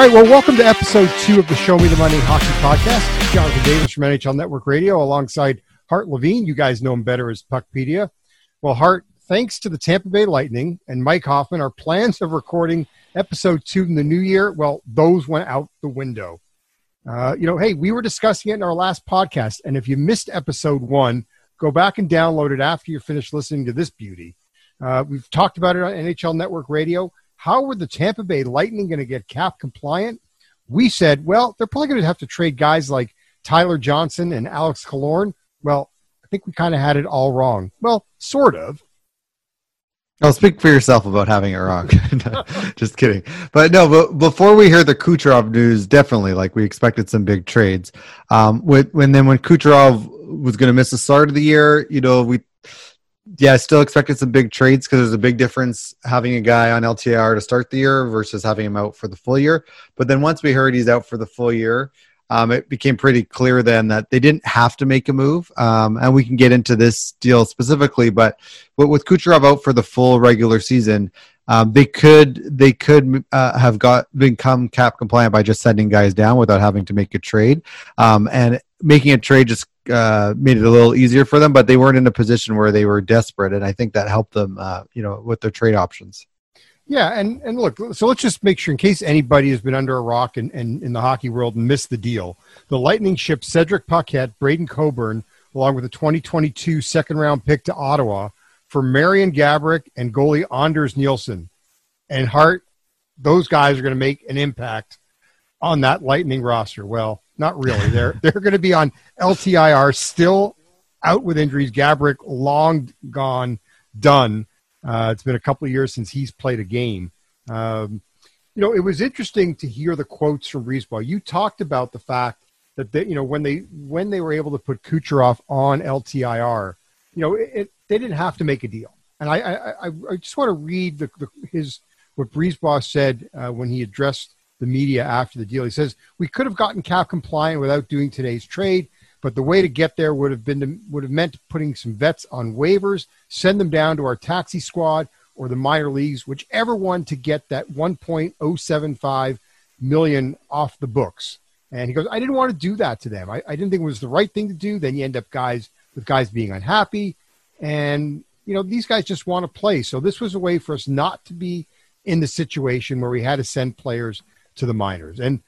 All right, well, welcome to episode two of the Show Me the Money Hockey Podcast. Jonathan Davis from NHL Network Radio alongside Hart Levine. You guys know him better as Puckpedia. Well, Hart, thanks to the Tampa Bay Lightning and Mike Hoffman, our plans of recording episode two in the new year, well, those went out the window. Uh, you know, hey, we were discussing it in our last podcast, and if you missed episode one, go back and download it after you're finished listening to this beauty. Uh, we've talked about it on NHL Network Radio. How were the Tampa Bay Lightning going to get cap compliant? We said, well, they're probably going to have to trade guys like Tyler Johnson and Alex Killorn. Well, I think we kind of had it all wrong. Well, sort of. I'll speak for yourself about having it wrong. Just kidding. But no, but before we hear the Kucherov news, definitely like we expected some big trades. Um, when, when then when Kucherov was going to miss the start of the year, you know, we yeah, I still expected some big trades because there's a big difference having a guy on LTIR to start the year versus having him out for the full year. But then once we heard he's out for the full year, um, it became pretty clear then that they didn't have to make a move. Um, and we can get into this deal specifically, but with Kucherov out for the full regular season, um, they could they could uh, have got become cap compliant by just sending guys down without having to make a trade. Um, and making a trade just uh, made it a little easier for them, but they weren't in a position where they were desperate, and I think that helped them, uh, you know, with their trade options. Yeah, and and look, so let's just make sure, in case anybody has been under a rock and in, in, in, the hockey world and missed the deal, the Lightning shipped Cedric Paquette, Braydon Coburn, along with a 2022 second round pick to Ottawa for Marian Gaborik and goalie Anders Nilsson. And Hart, those guys are going to make an impact on that Lightning roster. Well, not really. They're they're going to be on LTIR, still out with injuries. Gaborik long gone, done. Uh, it's been a couple of years since he's played a game. Um, you know, it was interesting to hear the quotes from BriseBois. You talked about the fact that they, you know when they when they were able to put Kucherov on LTIR, you know, it, it, they didn't have to make a deal. And I I, I just want to read the, the, his what BriseBois said uh, when he addressed the media after the deal. He says we could have gotten cap compliant without doing today's trade, but the way to get there would have been to, would have meant putting some vets on waivers, send them down to our taxi squad or the minor leagues, whichever one to get that 1.075 million off the books. And he goes, I didn't want to do that to them. I, I didn't think it was the right thing to do. Then you end up guys with guys being unhappy, and you know these guys just want to play. So this was a way for us not to be in the situation where we had to send players to the minors. And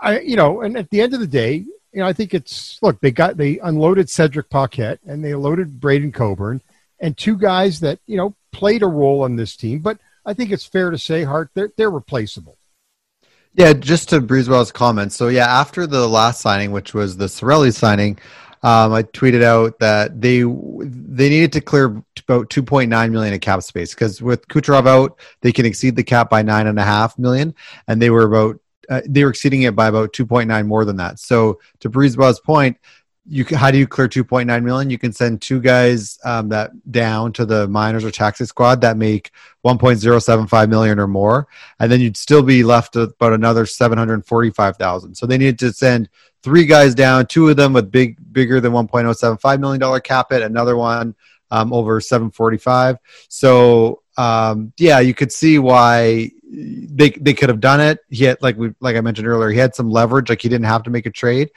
I, you know, and at the end of the day, you know, I think it's look, they got they unloaded Cedric Paquette and they loaded Braydon Coburn and two guys that, you know, played a role on this team, but I think it's fair to say, Hart, they're they're replaceable. Yeah, just to BriseBois's comments. So yeah, after the last signing, which was the Cirelli signing, um, I tweeted out that they they needed to clear about 2.9 million in cap space because with Kucherov out, they can exceed the cap by nine and a half million, and they were about uh, they were exceeding it by about 2.9 more than that. So to BriseBois's point, you can, how do you clear 2.9 million? You can send two guys um, that down to the minors or taxi squad that make 1.075 million or more, and then you'd still be left with about another 745,000. So they needed to send three guys down, two of them with big bigger than 1.075 million dollar cap it, another one um, over 745. So um, yeah, you could see why they they could have done it. He had like we like I mentioned earlier, he had some leverage, like he didn't have to make a trade.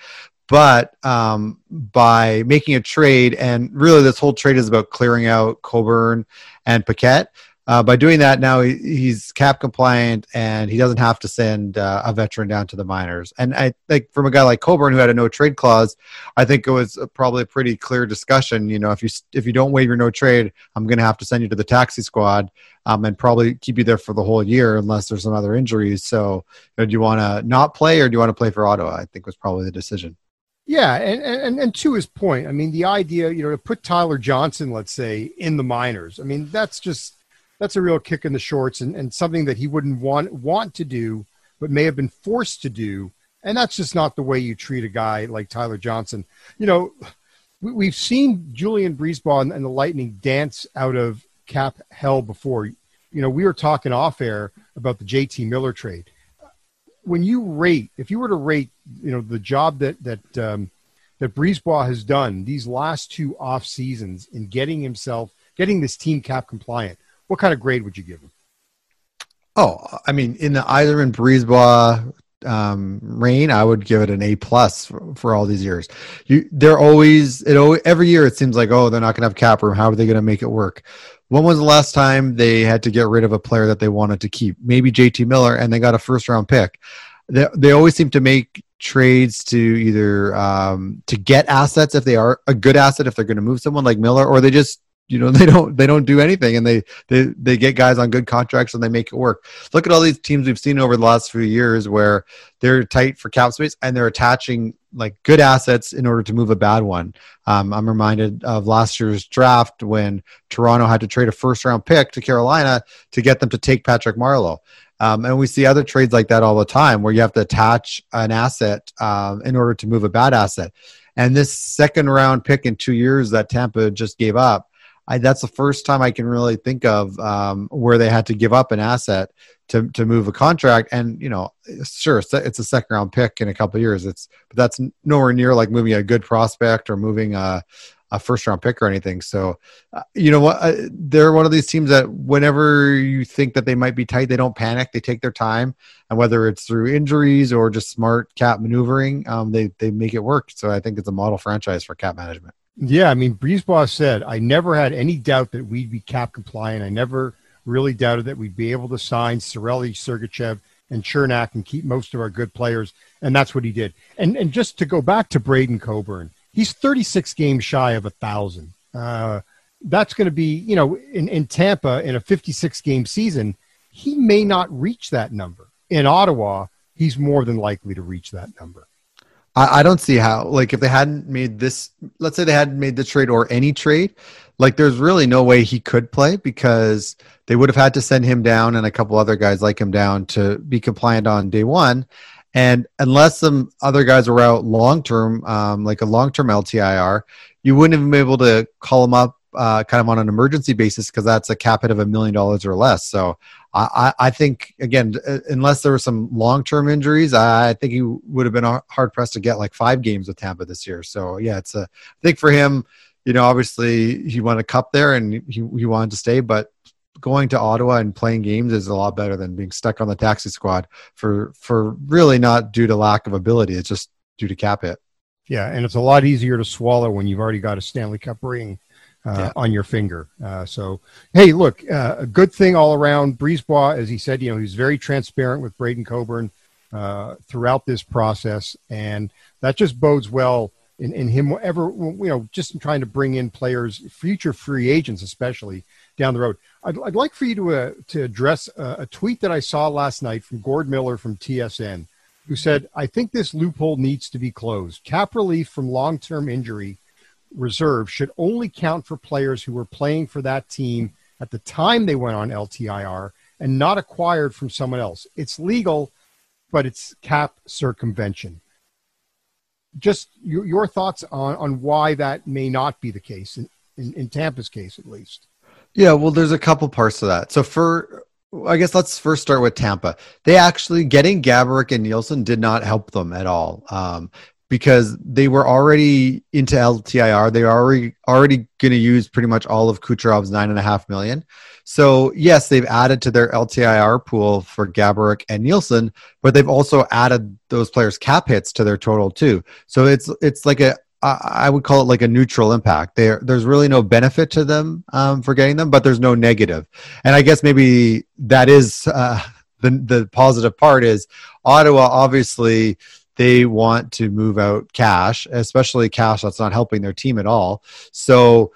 But um, by making a trade, and really this whole trade is about clearing out Coburn and Paquette. Uh, by doing that, now he, he's cap compliant and he doesn't have to send uh, a veteran down to the minors. And I think from a guy like Coburn who had a no trade clause, I think it was probably a pretty clear discussion. You know, if you if you don't waive your no trade, I'm going to have to send you to the taxi squad um, and probably keep you there for the whole year unless there's some other injuries. So, you know, do you want to not play or do you want to play for Ottawa? I think was probably the decision. Yeah, and, and and to his point, I mean, the idea, you know, to put Tyler Johnson, let's say, in the minors, I mean, that's just that's a real kick in the shorts and, and something that he wouldn't want want to do, but may have been forced to do. And that's just not the way you treat a guy like Tyler Johnson. You know, we, have seen Julien BriseBois and, the Lightning dance out of cap hell before. You know, we were talking off air about the JT Miller trade. When you rate, if you were to rate, you know, the job that that um, that BriseBois has done these last two off seasons in getting himself, getting this team cap compliant, what kind of grade would you give him? Oh, I mean, in the either in BriseBois um, reign, I would give it an A plus for, for, all these years. You, they're always it always, every year. It seems like oh, they're not going to have cap room. How are they going to make it work? When was the last time they had to get rid of a player that they wanted to keep? Maybe JT Miller, and they got a first round pick. They, they always seem to make trades to either um, to get assets if they are a good asset if they're going to move someone like Miller, or they just you know they don't they don't do anything and they they they get guys on good contracts and they make it work. Look at all these teams we've seen over the last few years where they're tight for cap space and they're attaching like good assets in order to move a bad one. Um, i'm reminded of last year's draft when toronto had to trade a first round pick to carolina to get them to take patrick marleau. Um, and we see other trades like that all the time where you have to attach an asset um, in order to move a bad asset. And this second round pick in two years that tampa just gave up I, that's the first time I can really think of um, where they had to give up an asset to to move a contract. And you know, sure, it's a second round pick in a couple years. It's but that's nowhere near like moving a good prospect or moving a, a first round pick or anything. So, uh, you know what? Uh, they're one of these teams that whenever you think that they might be tight, they don't panic. They take their time, and whether it's through injuries or just smart cap maneuvering, um, they they make it work. So I think it's a model franchise for cap management. Yeah, I mean, BriseBois said, I never had any doubt that we'd be cap compliant. I never really doubted that we'd be able to sign Cirelli, Sergachev, and Cernak and keep most of our good players. And that's what he did. And and just to go back to Braydon Coburn, he's 36 games shy of a thousand. Uh, that's going to be, you know, in, in Tampa in a 56 game season, he may not reach that number. In Ottawa, he's more than likely to reach that number. I, I don't see how. Like, if they hadn't made this, let's say they hadn't made the trade or any trade, like, there's really no way he could play because they would have had to send him down and a couple other guys like him down to be compliant on day one. And unless some other guys were out long term, um, like a long term LTIR, you wouldn't have been able to call him up uh, kind of on an emergency basis because that's a cap hit of a million dollars or less. So I, I think again, uh, unless there were some long term injuries, I think he would have been hard pressed to get like five games with Tampa this year. So yeah, it's a I think for him, you know, obviously he won a cup there and he he wanted to stay, but going to Ottawa and playing games is a lot better than being stuck on the taxi squad for for really not due to lack of ability. It's just due to cap hit. Yeah, and it's a lot easier to swallow when you've already got a Stanley Cup ring uh, yeah. on your finger. Uh, so, hey, look, uh, a good thing all around. BriseBois, as he said, you know, he's very transparent with Braydon Coburn uh, throughout this process, and that just bodes well in, in him ever, you know, just trying to bring in players, future free agents, especially down the road. I'd, I'd like for you to uh, to address a, a tweet that I saw last night from Gord Miller from TSN, who said, "I think this loophole needs to be closed. Cap relief from long term injury." Reserve should only count for players who were playing for that team at the time they went on LTIR and not acquired from someone else. It's legal, but it's cap circumvention. Just your, your thoughts on, on why that may not be the case in, in, in Tampa's case, at least. Yeah, well, there's a couple parts to that. So for I guess let's first start with Tampa. They actually getting Gaborik and Nilsson did not help them at all. Um, because they were already into LTIR. They are already already going to use pretty much all of Kucherov's nine and a half million. So yes, they've added to their LTIR pool for Gaborik and Nilsson, but they've also added those players' cap hits to their total too. So it's it's like a I would call it like a neutral impact. There, there's really no benefit to them um, for getting them, but there's no negative. And I guess maybe that is uh, the the positive part is Ottawa obviously they want to move out cash, especially cash that's not helping their team at all. So,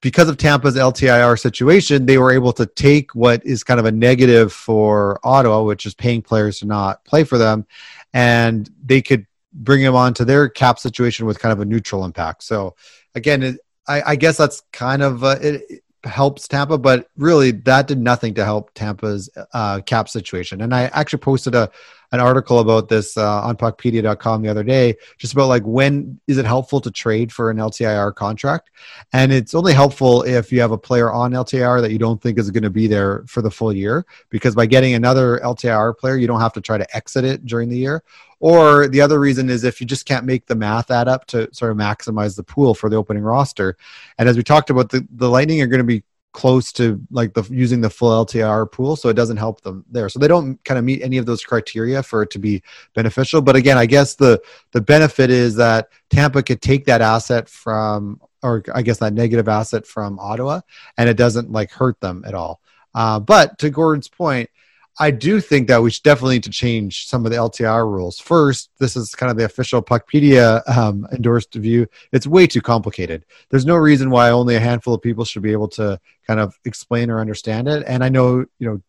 because of Tampa's LTIR situation, they were able to take what is kind of a negative for Ottawa, which is paying players to not play for them, and they could bring them onto their cap situation with kind of a neutral impact. So, again, it, I, I, guess that's kind of uh, it, it, helps Tampa, but really that did nothing to help Tampa's uh, cap situation. And I actually posted a an article about this uh, on puckpedia.com the other day, just about like when is it helpful to trade for an LTIR contract? And it's only helpful if you have a player on LTIR that you don't think is going to be there for the full year, because by getting another LTIR player, you don't have to try to exit it during the year. Or the other reason is if you just can't make the math add up to sort of maximize the pool for the opening roster. And as we talked about, the, the Lightning are going to be close to like the using the full LTIR pool, so it doesn't help them there. So they don't kind of meet any of those criteria for it to be beneficial. But again, I guess the the benefit is that Tampa could take that asset from, or I guess that negative asset from Ottawa, and it doesn't like hurt them at all. Uh, but to Gordon's point, I do think that we should definitely need to change some of the LTIR rules. First, this is kind of the official Puckpedia um, endorsed view. It's way too complicated. There's no reason why only a handful of people should be able to kind of explain or understand it. And I know, you know,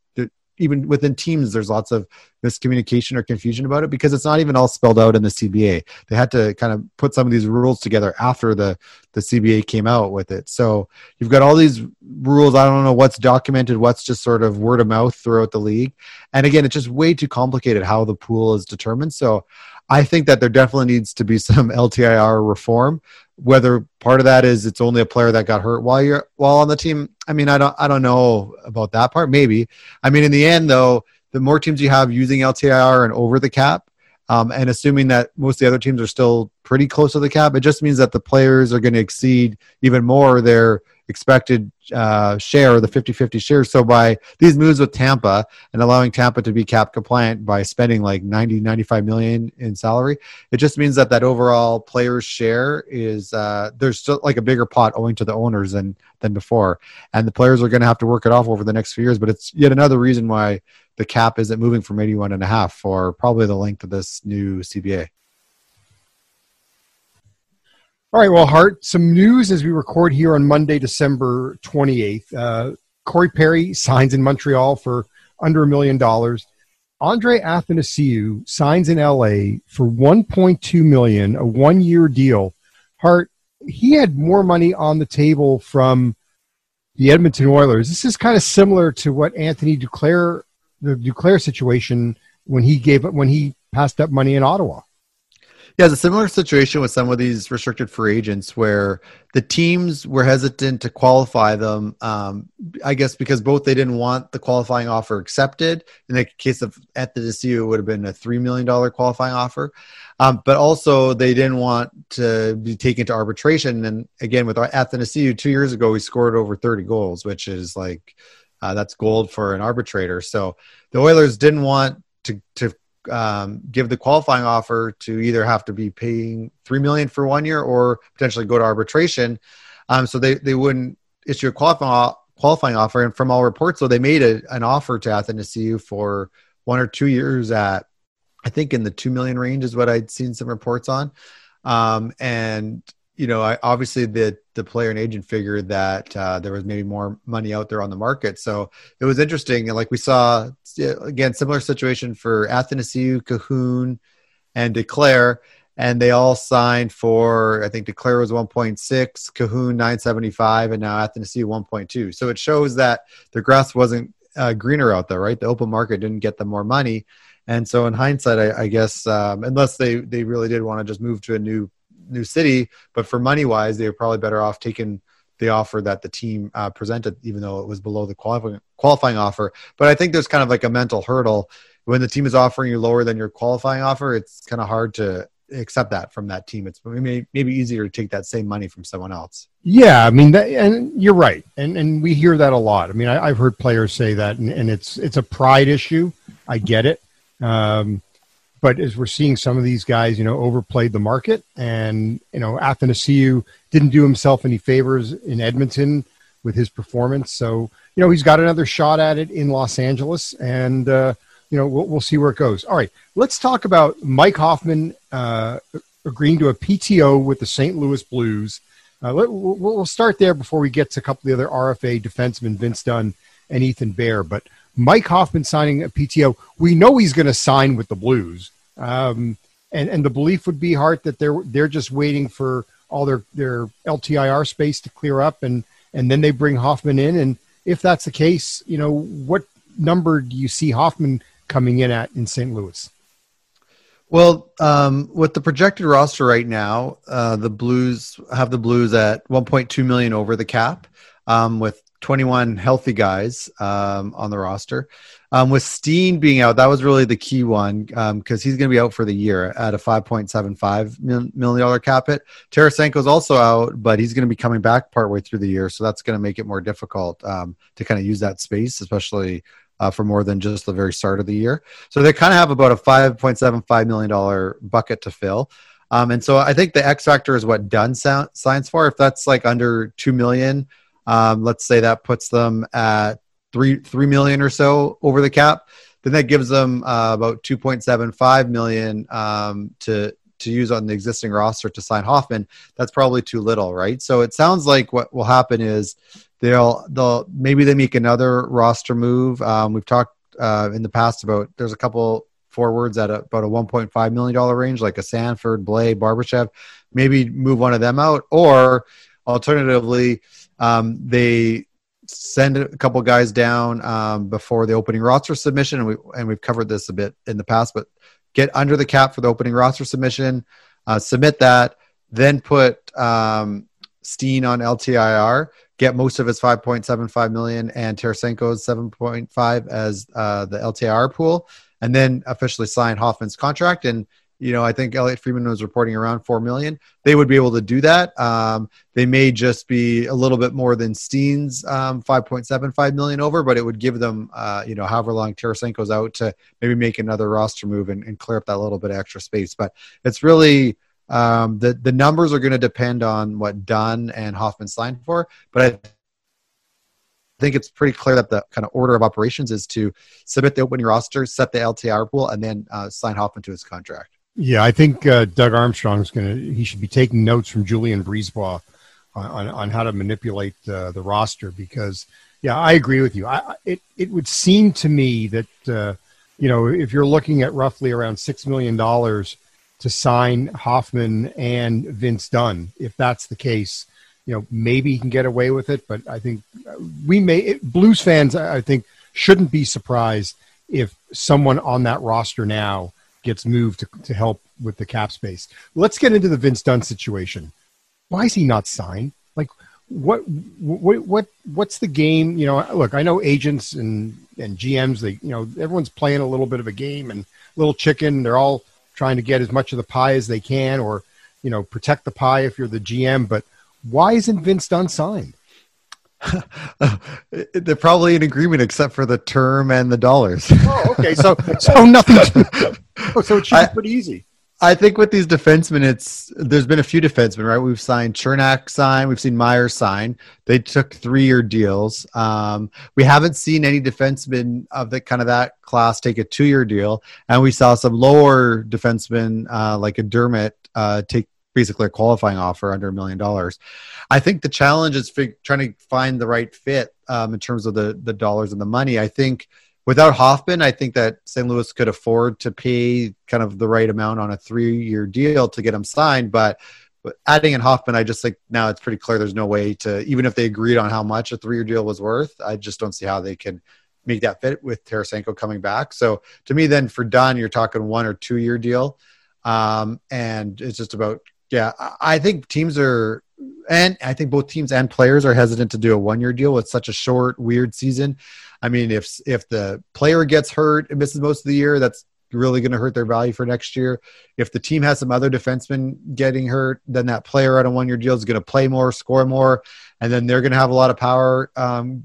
even within teams, there's lots of miscommunication or confusion about it because it's not even all spelled out in the CBA. They had to kind of put some of these rules together after the the CBA came out with it. So you've got all these rules. I don't know what's documented, what's just sort of word of mouth throughout the league. And again, it's just way too complicated how the pool is determined. So I think that there definitely needs to be some LTIR reform. Whether part of that is it's only a player that got hurt while you're while on the team i mean i don't i don't know about that part maybe. I mean in the end though the more teams you have using ltir and over the cap um, and assuming that most of the other teams are still pretty close to the cap it just means that the players are going to exceed even more their expected uh, share, the 50 50 share. So by these moves with Tampa and allowing Tampa to be cap compliant by spending like 90, 95 million in salary, it just means that that overall player's share is uh, there's still like a bigger pot owing to the owners than, than before. And the players are going to have to work it off over the next few years. But it's yet another reason why the cap isn't moving from 81 and a half for probably the length of this new CBA. All right, well, Hart, some news as we record here on Monday, December 28th. Uh, Corey Perry signs in Montreal for under a million dollars. Andre Athanasiou signs in LA for 1.2 million, a one-year deal. Hart, he had more money on the table from the Edmonton Oilers. This is kind of similar to what Anthony Duclair, the Duclair situation when he gave when he passed up money in Ottawa. Yeah, it's a similar situation with some of these restricted free agents where the teams were hesitant to qualify them. Um, I guess because both they didn't want the qualifying offer accepted. In the case of Athanasiou, it would have been a three million dollar qualifying offer, um, but also they didn't want to be taken to arbitration. And again, with Athanasiou, two years ago, he scored over thirty goals, which is like uh, that's gold for an arbitrator. So the Oilers didn't want to to um, give the qualifying offer to either have to be paying three million for one year or potentially go to arbitration. Um, so they, they wouldn't issue a qualifying qualifying offer. And from all reports, so they made a, an offer to Athanasiou for one or two years at, I think in the two million range is what I'd seen some reports on. Um, and you know, I, obviously the the player and agent figured that uh, there was maybe more money out there on the market. So it was interesting, and like we saw again, similar situation for Athanasiou, Kahun, and Duclair, and they all signed for I think Duclair was 1.6, Kahun 975, and now Athanasiou 1.2. So it shows that the grass wasn't uh, greener out there, right? The open market didn't get them more money. And so, in hindsight, I, I guess um, unless they they really did want to just move to a new new city, but for money wise, they were probably better off taking the offer that the team uh, presented, even though it was below the qualifying qualifying offer. But I think there's kind of like a mental hurdle when the team is offering you lower than your qualifying offer. It's kind of hard to accept that from that team. It's maybe, maybe easier to take that same money from someone else. Yeah, I mean, that, and you're right, and and we hear that a lot. I mean, I, have heard players say that, and, and, it's it's a pride issue. I get it. Um, but as we're seeing some of these guys, you know, overplayed the market, and you know, Athanasiou didn't do himself any favors in Edmonton with his performance. So you know, he's got another shot at it in Los Angeles, and uh, you know, we'll, we'll see where it goes. All right, let's talk about Mike Hoffman uh, agreeing to a PTO with the St. Louis Blues. Uh, let, we'll, we'll start there before we get to a couple of the other RFA defensemen, Vince Dunn and Ethan Bear, but Mike Hoffman signing a PTO. We know he's going to sign with the Blues, um, and and the belief would be Hart that they're they're just waiting for all their their LTIR space to clear up, and and then they bring Hoffman in. And if that's the case, you know what number do you see Hoffman coming in at in St. Louis? Well, um, with the projected roster right now, uh, the Blues have the Blues at 1.2 million over the cap, um, with 21 healthy guys um, on the roster. Um, with Steen being out, that was really the key one because um, he's going to be out for the year at a $5.75 million cap hit. Tarasenko's also out, but he's going to be coming back partway through the year, so that's going to make it more difficult um, to kind of use that space, especially uh, for more than just the very start of the year. So they kind of have about a $5.75 million bucket to fill. Um, and so I think the X factor is what Dunn signs for. If that's like under 2 million, um, let's say that puts them at three three million or so over the cap. Then that gives them uh, about two point seven five million um, to to use on the existing roster to sign Hoffman. That's probably too little, right? So it sounds like what will happen is they'll they'll maybe they make another roster move. Um, we've talked uh, in the past about there's a couple forwards at a, about a 1.5 million dollar range, like a Sanford, Blais, Barbashev. Maybe move one of them out, or alternatively um, they send a couple guys down um, before the opening roster submission, and we and we've covered this a bit in the past, but get under the cap for the opening roster submission, uh, submit that, then put um, Steen on LTIR, get most of his 5.75 million and Tarasenko's 7.5 as uh, the LTIR pool, and then officially sign Hoffman's contract and you know, I think Elliotte Friedman was reporting around four million. They would be able to do that. Um, they may just be a little bit more than Steen's um, five point seven five million over, but it would give them, uh, you know, however long Tarasenko's out to maybe make another roster move and, and clear up that little bit of extra space. But it's really um, the the numbers are going to depend on what Dunn and Hoffman signed for. But I think it's pretty clear that the kind of order of operations is to submit the opening roster, set the LTIR pool, and then uh, sign Hoffman to his contract. Yeah, I think uh, Doug is going to. He should be taking notes from Julien BriseBois on, on, on how to manipulate uh, the roster because, yeah, I agree with you. I, it it would seem to me that uh, you know if you're looking at roughly around six million dollars to sign Hoffman and Vince Dunn, if that's the case, you know maybe he can get away with it. But I think we may it, Blues fans, I think, shouldn't be surprised if someone on that roster now gets moved to, to help with the cap space. Let's get into the Vince Dunn situation. Why is he not signed? Like, what, what, what, what's the game? You know, look, I know agents and, and GMs, they, you know, everyone's playing a little bit of a game and little chicken. They're all trying to get as much of the pie as they can or, you know, protect the pie if you're the GM. But why isn't Vince Dunn signed? They're probably in agreement except for the term and the dollars. oh, okay. So, so nothing. oh, so it should be pretty easy. I think with these defensemen, it's there's been a few defensemen, right? We've signed Cernak sign, we've seen Myers sign. They took three year deals. Um, we haven't seen any defensemen of the kind of that class take a two year deal, and we saw some lower defensemen uh, like a Dermott uh, take basically a qualifying offer under a million dollars. I think the challenge is fig- trying to find the right fit um, in terms of the the dollars and the money. I think without Hoffman, I think that St. Louis could afford to pay kind of the right amount on a three year deal to get him signed, but. But adding in Hoffman, I just think now it's pretty clear there's no way to even if they agreed on how much a three year deal was worth. I just don't see how they can make that fit with Tarasenko coming back. So to me, then for Dunn, you're talking one or two year deal, um, and it's just about yeah, I think teams are, and I think both teams and players are hesitant to do a one-year deal with such a short, weird season. I mean, if if the player gets hurt and misses most of the year, that's really going to hurt their value for next year. If the team has some other defensemen getting hurt, then that player on a one-year deal is going to play more, score more, and then they're going to have a lot of power um,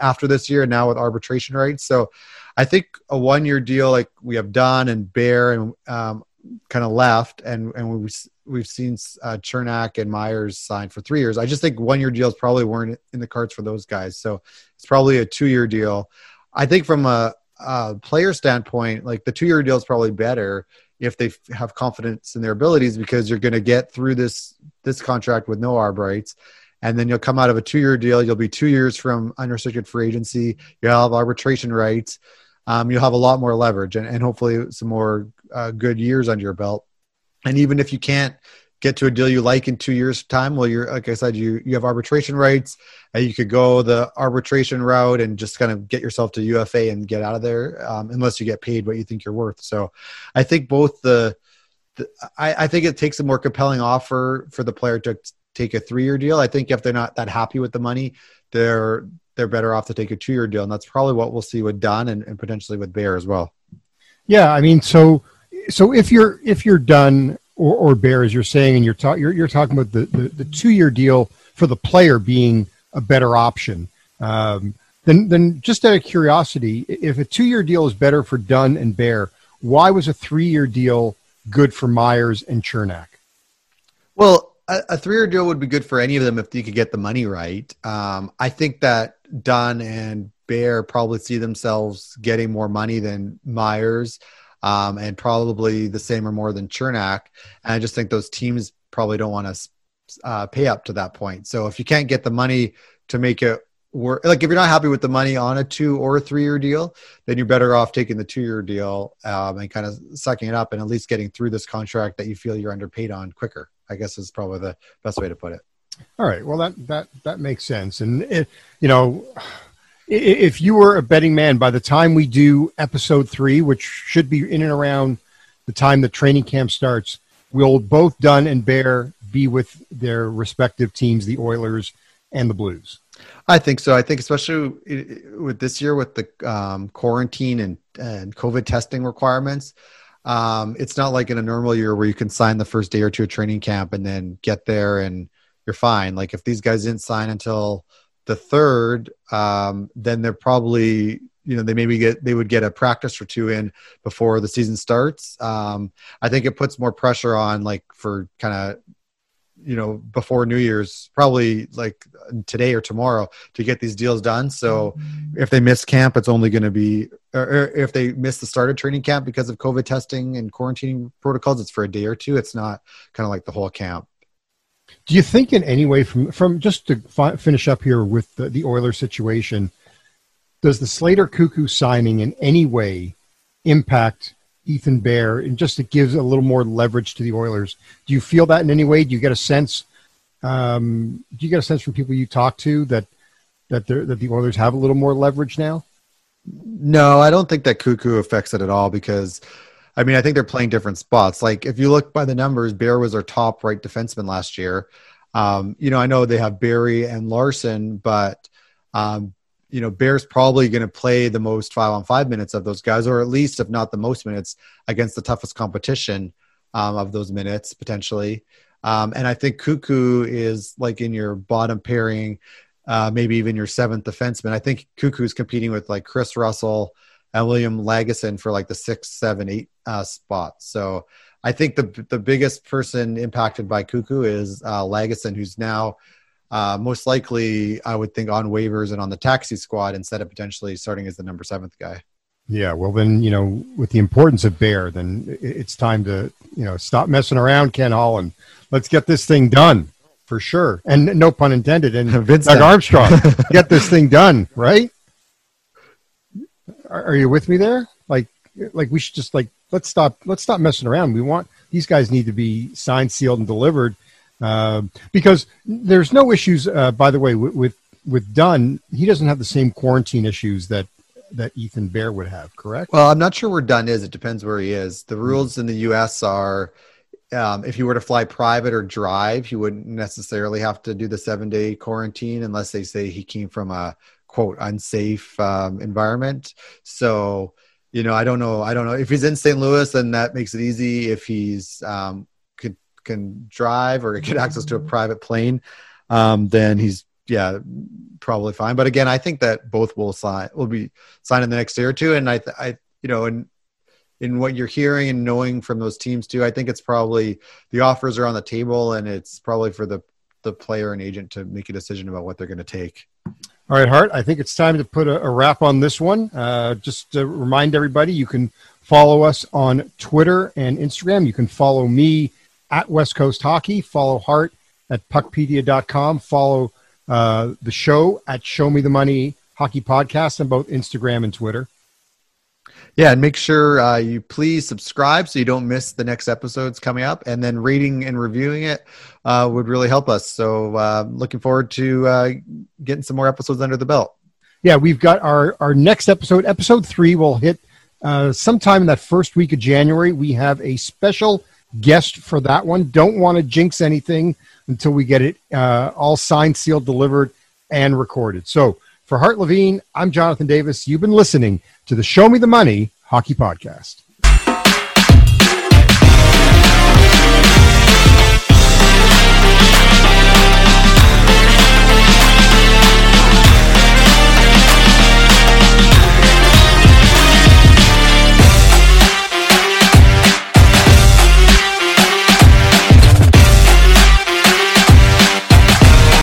after this year. And now with arbitration rights, so I think a one-year deal like we have Dunn and Bear and um, kind of left, and and we we've seen uh, Cernak and Myers sign for three years. I just think one year deals probably weren't in the cards for those guys. So it's probably a two year deal. I think from a, a player standpoint, like the two year deal is probably better if they have confidence in their abilities because you're going to get through this this contract with no arb rights. And then you'll come out of a two year deal. You'll be two years from unrestricted free agency. You'll have arbitration rights. Um, you'll have a lot more leverage and, and hopefully some more uh, good years under your belt. And even if you can't get to a deal you like in two years time well you're like i said you you have arbitration rights and you could go the arbitration route and just kind of get yourself to ufa and get out of there um, unless you get paid what you think you're worth. So i think both the, I, I think it takes a more compelling offer for the player to take a three year deal. I think if they're not that happy with the money they're they're better off to take a two year deal, and that's probably what we'll see with Dunn and, and potentially with Bear as well. Yeah, I mean, so so if you're if you're Dunn or, or Bear, as you're saying, and you're talking you're, you're talking about the, the, the two year deal for the player being a better option. Um, then, then just out of curiosity, if a two year deal is better for Dunn and Bear, why was a three year deal good for Myers and Cernak? Well, a, a three year deal would be good for any of them if you could get the money right. Um, I think that Dunn and Bear probably see themselves getting more money than Myers. Um, and probably the same or more than Cernak. And I just think those teams probably don't want to uh, pay up to that point. So if you can't get the money to make it work, like if you're not happy with the money on a two or a three year deal, then you're better off taking the two year deal um, and kind of sucking it up and at least getting through this contract that you feel you're underpaid on quicker. I guess is probably the best way to put it. All right. Well, that that that makes sense. And it, you know, if you were a betting man, by the time we do episode three, which should be in and around the time the training camp starts, we'll both Dunn and Bear be with their respective teams, the Oilers and the Blues. I think so. I think especially with this year with the um, quarantine and, and COVID testing requirements, um, it's not like in a normal year where you can sign the first day or two of training camp and then get there and you're fine. Like if these guys didn't sign until the third, um, then they're probably you know they maybe get they would get a practice or two in before the season starts. Um, I think it puts more pressure on like for kind of you know before New Year's, probably like today or tomorrow to get these deals done. So mm-hmm. if they miss camp, it's only going to be or if they miss the start of training camp because of COVID testing and quarantining protocols, it's for a day or two. It's not kind of like the whole camp. Do you think in any way from from just to fi- finish up here with the, the Oilers situation, does the Slater Koekkoek signing in any way impact Ethan Bear and just it gives a little more leverage to the Oilers? Do you feel that in any way? Do you get a sense? Um, do you get a sense from people you talk to that that that the Oilers have a little more leverage now? No, I don't think that Koekkoek affects it at all because I mean, I think they're playing different spots. Like if you look by the numbers, Bear was our top right defenseman last year. Um, you know, I know they have Barrie and Larsson, but um, you know, Bear's probably going to play the most five on five minutes of those guys, or at least, if not the most minutes, against the toughest competition um, of those minutes potentially. Um, and I think Koekkoek is like in your bottom pairing, uh, maybe even your seventh defenseman. I think is competing with like Chris Russell and William Lagesson for like the six, seven, eight uh, spots. So I think the the biggest person impacted by Koekkoek is uh, Lagesson, who's now uh, most likely, I would think, on waivers and on the taxi squad instead of potentially starting as the number seventh guy. Yeah, well, then you know, with the importance of Bear, then it's time to you know stop messing around, Ken Holland. Let's get this thing done for sure, and no pun intended. And Vince Doug Armstrong, get this thing done, right? Are, are you with me there? Like, like we should just like let's stop let's stop messing around. We want these guys need to be signed, sealed, and delivered uh, because there's no issues. Uh, by the way, with, with with Dunn, he doesn't have the same quarantine issues that that Ethan Bear would have. Correct? Well, I'm not sure where Dunn is. It depends where he is. The rules in the U.S. are. Um, if you were to fly private or drive, you wouldn't necessarily have to do the seven day quarantine unless they say he came from a quote unsafe um, environment. So, you know, I don't know. I don't know if he's in St. Louis, then that makes it easy. If he's um, can drive or get access to a private plane, um, then he's yeah probably fine. But again, I think that both will sign will be signed in the next day or two. And I, I you know, and in what you're hearing and knowing from those teams too, I think it's probably the offers are on the table, and it's probably for the the player and agent to make a decision about what they're going to take. All right, Hart, I think it's time to put a, a wrap on this one. Uh, just to remind everybody, you can follow us on Twitter and Instagram. You can follow me at West Coast Hockey. Follow Hart at puckpedia.com. Follow uh, the show at Show Me the Money Hockey Podcast on both Instagram and Twitter. Yeah, and make sure uh, you please subscribe so you don't miss the next episodes coming up. And then rating and reviewing it uh, would really help us. So, uh, looking forward to uh, getting some more episodes under the belt. Yeah, we've got our, our next episode. Episode three will hit uh, sometime in that first week of January. We have a special guest for that one. Don't want to jinx anything until we get it uh, all signed, sealed, delivered, and recorded. So for Hart Levine, I'm Jonathan Davis. You've been listening to the Show Me the Money Hockey Podcast.